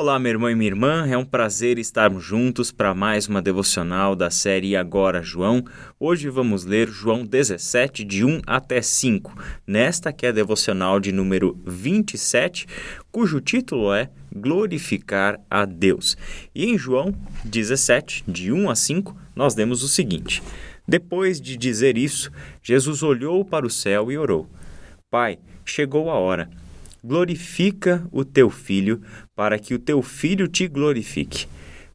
Olá, meu irmão e minha irmã, é um prazer estarmos juntos para mais uma devocional da série Agora João. Hoje vamos ler João 17, de 1 até 5, nesta que é a devocional de número 27, cujo título é Glorificar a Deus. E em João 17, de 1 a 5, nós lemos o seguinte: Depois de dizer isso, Jesus olhou para o céu e orou: Pai, chegou a hora glorifica o teu filho, para que o teu filho te glorifique.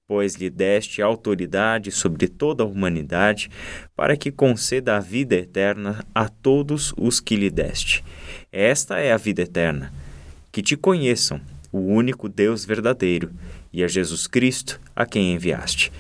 Pois lhe deste autoridade sobre toda a humanidade, para que conceda a vida eterna a todos os que lhe deste. Esta é a vida eterna: que te conheçam, o único Deus verdadeiro, e a Jesus Cristo, a quem enviaste.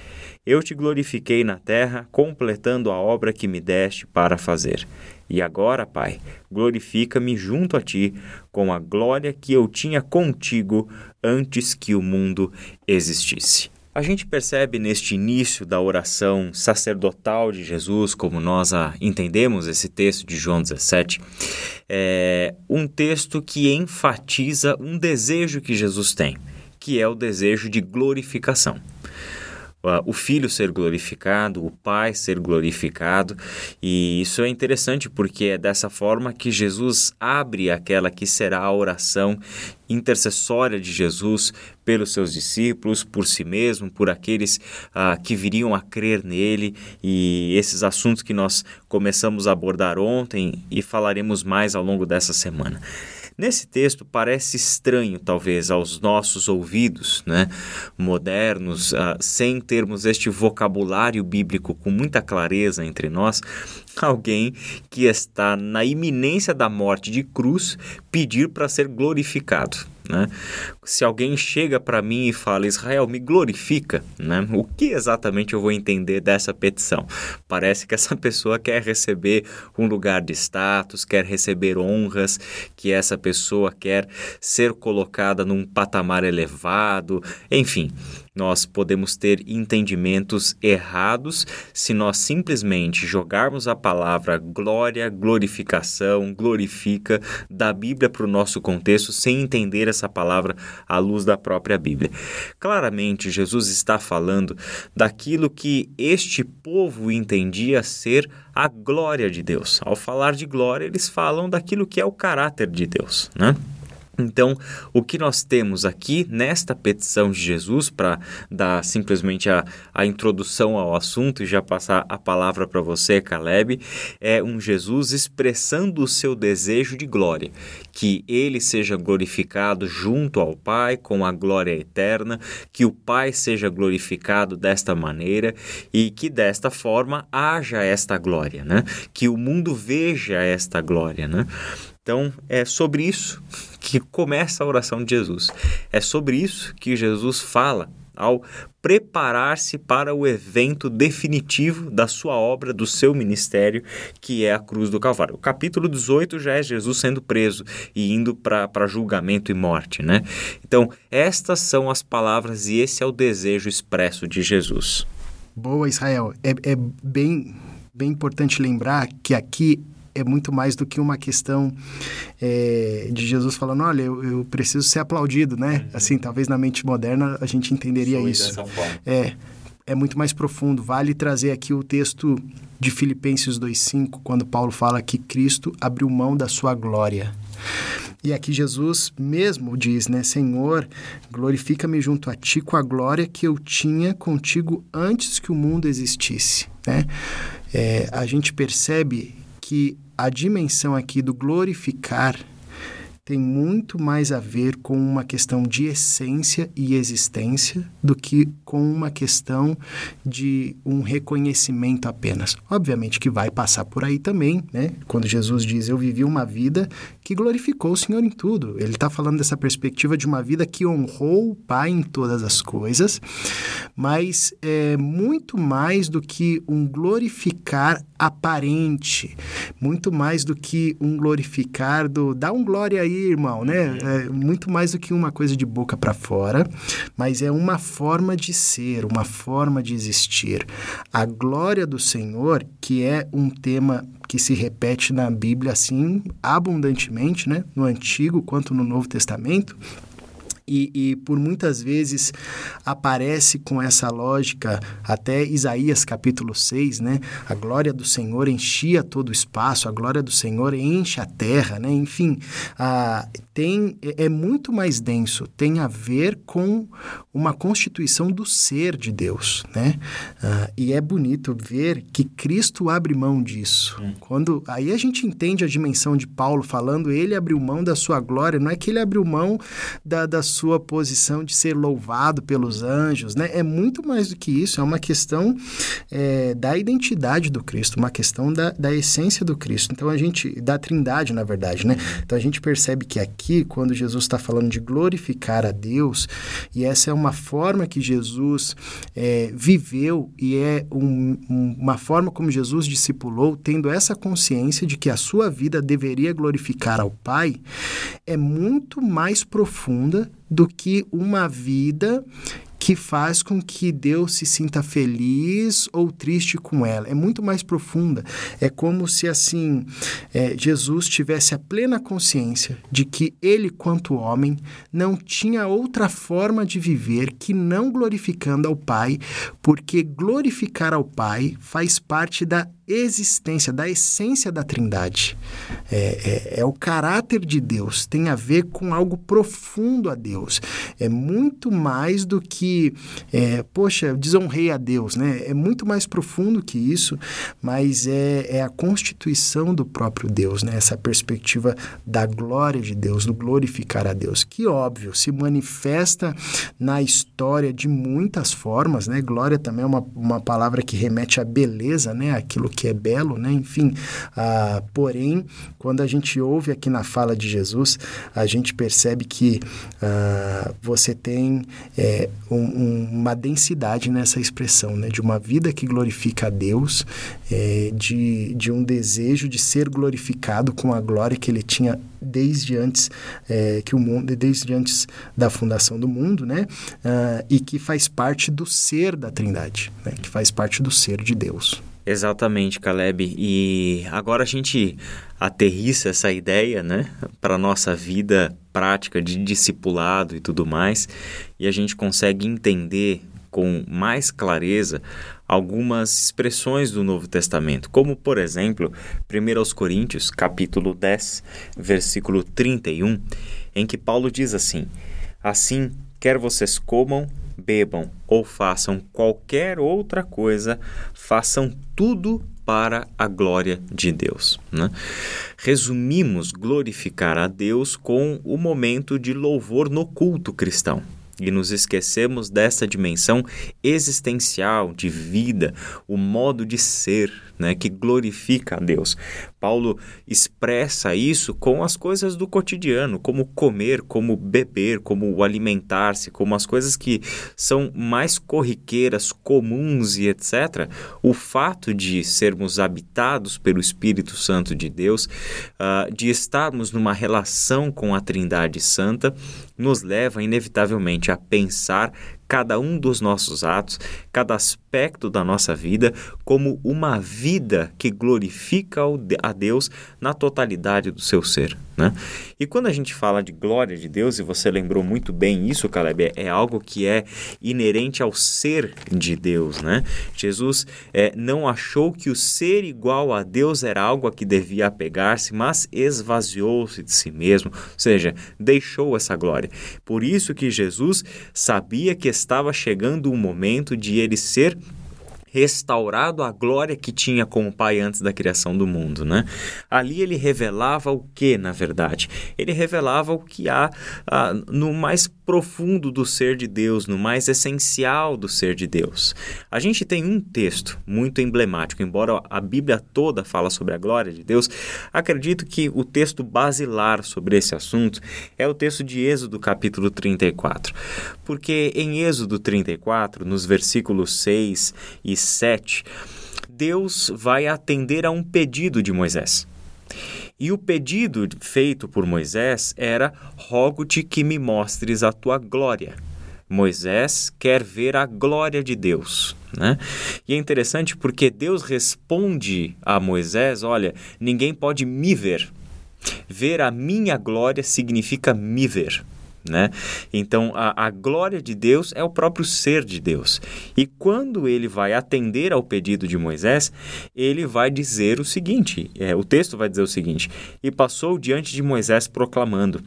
Eu te glorifiquei na terra, completando a obra que me deste para fazer. E agora, Pai, glorifica-me junto a ti com a glória que eu tinha contigo antes que o mundo existisse. A gente percebe neste início da oração sacerdotal de Jesus, como nós a entendemos esse texto de João 17, é um texto que enfatiza um desejo que Jesus tem, que é o desejo de glorificação o Filho ser glorificado, o Pai ser glorificado. E isso é interessante porque é dessa forma que Jesus abre aquela que será a oração intercessória de Jesus pelos seus discípulos, por si mesmo, por aqueles uh, que viriam a crer nele e esses assuntos que nós começamos a abordar ontem e falaremos mais ao longo dessa semana. Nesse texto parece estranho, talvez, aos nossos ouvidos né, modernos, uh, sem termos este vocabulário bíblico com muita clareza entre nós, alguém que está na iminência da morte de cruz pedir para ser glorificado. Né? Se alguém chega para mim e fala, Israel, me glorifica, né? o que exatamente eu vou entender dessa petição? Parece que essa pessoa quer receber um lugar de status, quer receber honras, que essa pessoa quer ser colocada num patamar elevado, enfim nós podemos ter entendimentos errados se nós simplesmente jogarmos a palavra glória, glorificação, glorifica da Bíblia para o nosso contexto sem entender essa palavra à luz da própria Bíblia. Claramente, Jesus está falando daquilo que este povo entendia ser a glória de Deus. Ao falar de glória, eles falam daquilo que é o caráter de Deus, né? Então, o que nós temos aqui nesta petição de Jesus, para dar simplesmente a, a introdução ao assunto e já passar a palavra para você, Caleb, é um Jesus expressando o seu desejo de glória, que ele seja glorificado junto ao Pai com a glória eterna, que o Pai seja glorificado desta maneira e que desta forma haja esta glória, né? Que o mundo veja esta glória, né? Então, é sobre isso que começa a oração de Jesus. É sobre isso que Jesus fala ao preparar-se para o evento definitivo da sua obra, do seu ministério, que é a cruz do Calvário. O capítulo 18 já é Jesus sendo preso e indo para julgamento e morte, né? Então, estas são as palavras e esse é o desejo expresso de Jesus. Boa, Israel. É, é bem, bem importante lembrar que aqui é muito mais do que uma questão é, de Jesus falando, olha, eu, eu, preciso ser aplaudido, né? Uhum. Assim, talvez na mente moderna a gente entenderia Foi isso. É, é muito mais profundo. Vale trazer aqui o texto de Filipenses 2,5, quando Paulo fala que Cristo abriu mão da sua glória. E aqui Jesus mesmo diz, né? Senhor, glorifica-me junto a ti com a glória que eu tinha contigo antes que o mundo existisse, né? É, a gente percebe que a dimensão aqui do glorificar tem muito mais a ver com uma questão de essência e existência do que com uma questão de um reconhecimento apenas. Obviamente que vai passar por aí também, né? Quando Jesus diz: Eu vivi uma vida que glorificou o Senhor em tudo. Ele está falando dessa perspectiva de uma vida que honrou o Pai em todas as coisas, mas é muito mais do que um glorificar aparente, muito mais do que um glorificar do dá um glória aí, irmão, né? É muito mais do que uma coisa de boca para fora, mas é uma forma de ser, uma forma de existir. A glória do Senhor, que é um tema que se repete na Bíblia assim abundantemente, né? No Antigo quanto no Novo Testamento, E, e, por muitas vezes aparece com essa lógica, até Isaías capítulo 6, né? A glória do Senhor enchia todo o espaço, a glória do Senhor enche a terra, né? Enfim, a, tem, é, é muito mais denso, tem a ver com uma constituição do ser de Deus, né? Ah, e é bonito ver que Cristo abre mão disso. Hum. Quando Aí a gente entende a dimensão de Paulo falando, ele abriu mão da sua glória, não é que ele abriu mão da, da sua posição de ser louvado pelos anjos, né? É muito mais do que isso, é uma questão é, da identidade do Cristo, uma questão da, da essência do Cristo. Então a gente, da trindade, na verdade, né? Então a gente percebe que aqui, quando Jesus está falando de glorificar a Deus, e essa é uma forma que Jesus é, viveu e é um, um, uma forma como Jesus discipulou, tendo essa consciência de que a sua vida deveria glorificar ao Pai, é muito mais profunda do que uma vida que faz com que Deus se sinta feliz ou triste com ela. É muito mais profunda. É como se, assim, é, Jesus tivesse a plena consciência de que ele, quanto homem, não tinha outra forma de viver que não glorificando ao Pai, porque glorificar ao Pai faz parte da existência, da essência da Trindade. É, é, é, o caráter de Deus, tem a ver com algo profundo a Deus. É muito mais do que, é, poxa, desonrei a Deus, né? É muito mais profundo que isso, mas é, é a constituição do próprio Deus, né? Essa perspectiva da glória de Deus, do glorificar a Deus, que, óbvio, se manifesta na história de muitas formas, né? Glória também é uma, uma palavra que remete à beleza, né? Aquilo que é belo, né? Enfim, ah, porém, quando a gente ouve aqui na fala de Jesus, a gente percebe que ah, você tem é, um, um, uma densidade nessa expressão, né? De uma vida que glorifica a Deus, é, de, de um desejo de ser glorificado com a glória que ele tinha desde antes é, que o mundo, desde antes da fundação do mundo, né? Ah, e que faz parte do ser da Trindade, né? que faz parte do ser de Deus. Exatamente, Caleb. E agora a gente aterrissa essa ideia, né, para nossa vida prática de discipulado e tudo mais, e a gente consegue entender com mais clareza algumas expressões do Novo Testamento, como por exemplo, 1 Coríntios, capítulo 10, versículo 31, em que Paulo diz assim: Assim, quer vocês comam, bebam ou façam qualquer outra coisa, façam tudo para a glória de Deus. Né? Resumimos glorificar a Deus com o momento de louvor no culto cristão e nos esquecemos dessa dimensão existencial de vida, o modo de ser, né, que glorifica a Deus. Paulo expressa isso com as coisas do cotidiano, como comer, como beber, como alimentar-se, como as coisas que são mais corriqueiras, comuns e etc. O fato de sermos habitados pelo Espírito Santo de Deus, uh, de estarmos numa relação com a Trindade Santa, nos leva inevitavelmente a pensar cada um dos nossos atos, cada aspecto da nossa vida, como uma vida que glorifica a Deus na totalidade do seu ser. Né? E quando a gente fala de glória de Deus, e você lembrou muito bem isso, Caleb, é, algo que é inerente ao ser de Deus. Né? Jesus é, não achou que o ser igual a Deus era algo a que devia apegar-se, mas esvaziou-se de si mesmo, ou seja, deixou essa glória. Por isso que Jesus sabia que estava chegando o momento de ele ser restaurado a glória que tinha com o Pai antes da criação do mundo, né? Ali ele revelava o que, na verdade? Ele revelava o que há ah, no mais profundo do ser de Deus, no mais essencial do ser de Deus. A gente tem um texto muito emblemático, embora a Bíblia toda fala sobre a glória de Deus, acredito que o texto basilar sobre esse assunto é o texto de Êxodo capítulo 34. Porque em Êxodo 34, nos versículos 6 e 7, Deus vai atender a um pedido de Moisés. E o pedido feito por Moisés era: rogo-te que me mostres a tua glória. Moisés quer ver a glória de Deus. Né? E é interessante porque Deus responde a Moisés: olha, ninguém pode me ver. Ver a minha glória significa me ver. Né? Então, a, a, glória de Deus é o próprio ser de Deus. E quando ele vai atender ao pedido de Moisés, ele vai dizer o seguinte: é, o texto vai dizer o seguinte: E passou diante de Moisés proclamando.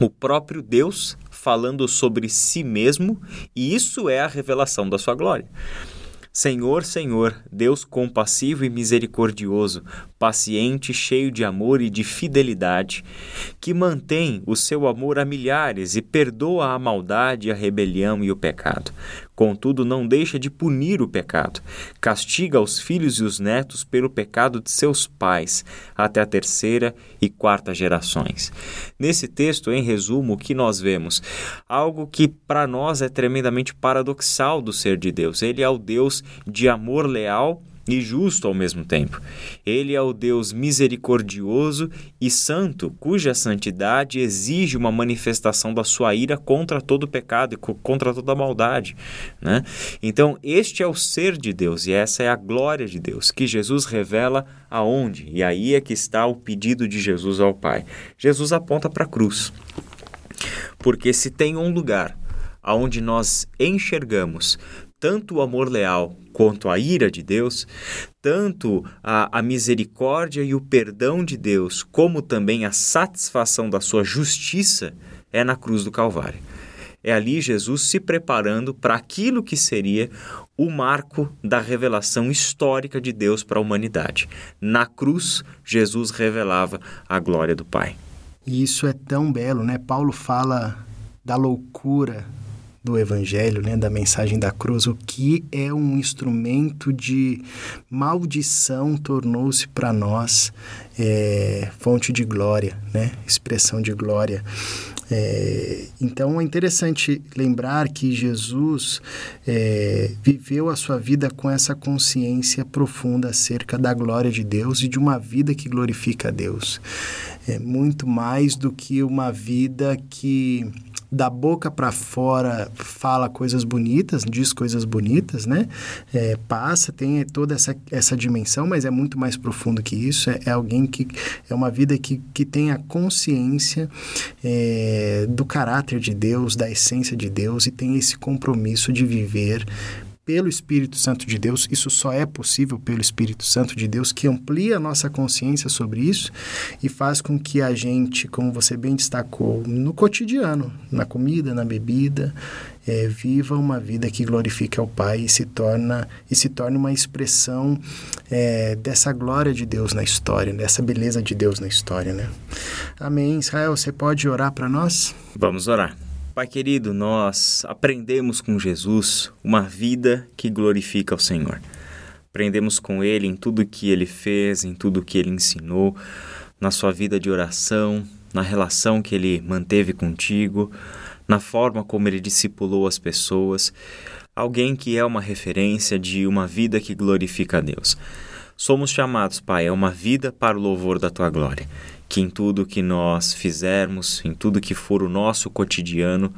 O próprio Deus falando sobre si mesmo, e isso é a revelação da sua glória. Senhor, Senhor, Deus compassivo e misericordioso, paciente, cheio de amor e de fidelidade, que mantém o seu amor a milhares e perdoa a maldade, a rebelião e o pecado. Contudo, não deixa de punir o pecado. Castiga os filhos e os netos pelo pecado de seus pais, até a terceira e quarta gerações. Nesse texto, em resumo, o que nós vemos? Algo que para nós é tremendamente paradoxal do ser de Deus. Ele é o Deus de amor leal e justo ao mesmo tempo. Ele é o Deus misericordioso e santo, cuja santidade exige uma manifestação da sua ira contra todo pecado e contra toda maldade. Né? Então, este é o ser de Deus e essa é a glória de Deus, que Jesus revela aonde? E aí é que está o pedido de Jesus ao Pai. Jesus aponta para a cruz. Porque se tem um lugar aonde nós enxergamos tanto o amor leal quanto a ira de Deus, tanto a, a, misericórdia e o perdão de Deus, como também a satisfação da sua justiça, é na cruz do Calvário. É ali Jesus se preparando para aquilo que seria o marco da revelação histórica de Deus para a humanidade. Na cruz, Jesus revelava a glória do Pai. E isso é tão belo, né? Paulo fala da loucura do Evangelho, né, da mensagem da cruz, o que é um instrumento de maldição tornou-se para nós é, fonte de glória, né, expressão de glória. É, então é interessante lembrar que Jesus é, viveu a sua vida com essa consciência profunda acerca da glória de Deus e de uma vida que glorifica a Deus. É muito mais do que uma vida que da boca para fora fala coisas bonitas, diz coisas bonitas, né? É, passa, tem toda essa, essa dimensão, mas é muito mais profundo que isso. É, é alguém que é uma vida que, que tem a consciência é, do caráter de Deus, da essência de Deus e tem esse compromisso de viver pelo Espírito Santo de Deus, isso só é possível pelo Espírito Santo de Deus, que amplia a nossa consciência sobre isso e faz com que a gente, como você bem destacou, no cotidiano, na comida, na bebida, é, viva uma vida que glorifique ao Pai e se torna e se torne uma expressão é, dessa glória de Deus na história, dessa beleza de Deus na história, né? Amém. Israel, você pode orar para nós? Vamos orar. Pai querido, nós aprendemos com Jesus uma vida que glorifica ao Senhor. Aprendemos com Ele em tudo que Ele fez, em tudo que Ele ensinou, na sua vida de oração, na relação que Ele manteve contigo, na forma como Ele discipulou as pessoas. Alguém que é uma referência de uma vida que glorifica a Deus. Somos chamados, Pai, a uma vida para o louvor da Tua glória que em tudo que nós fizermos, em tudo que for o nosso cotidiano,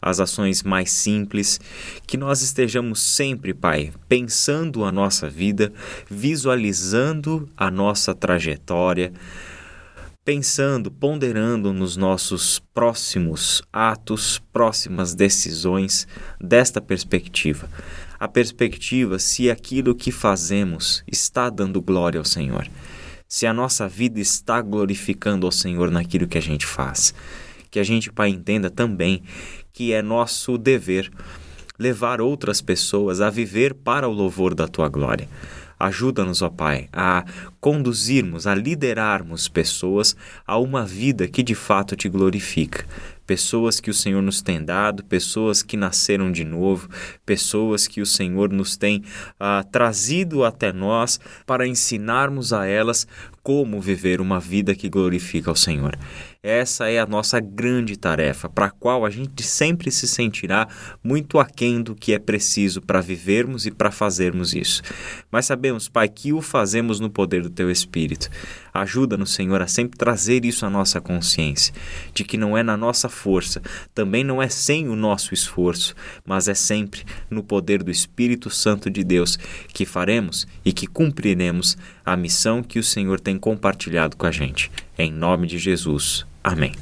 as ações mais simples, que nós estejamos sempre, Pai, pensando a nossa vida, visualizando a nossa trajetória, pensando, ponderando nos nossos próximos atos, próximas decisões desta perspectiva. A perspectiva se aquilo que fazemos está dando glória ao Senhor se a nossa vida está glorificando ao Senhor naquilo que a gente faz. Que a gente, Pai, entenda também que é nosso dever levar outras pessoas a viver para o louvor da tua glória. Ajuda-nos, ó Pai, a conduzirmos, a liderarmos pessoas a uma vida que de fato te glorifica pessoas que o Senhor nos tem dado, pessoas que nasceram de novo, pessoas que o Senhor nos tem ah, trazido até nós para ensinarmos a elas como viver uma vida que glorifica ao Senhor. Essa é a nossa grande tarefa, para a qual a gente sempre se sentirá muito aquém do que é preciso para vivermos e para fazermos isso. Mas sabemos, Pai, que o fazemos no poder do Teu Espírito. Ajuda-nos, Senhor, a sempre trazer isso à nossa consciência, de que não é na nossa força, também não é sem o nosso esforço, mas é sempre no poder do Espírito Santo de Deus que faremos e que cumpriremos a missão que o Senhor tem compartilhado com a gente. Em nome de Jesus. Amém.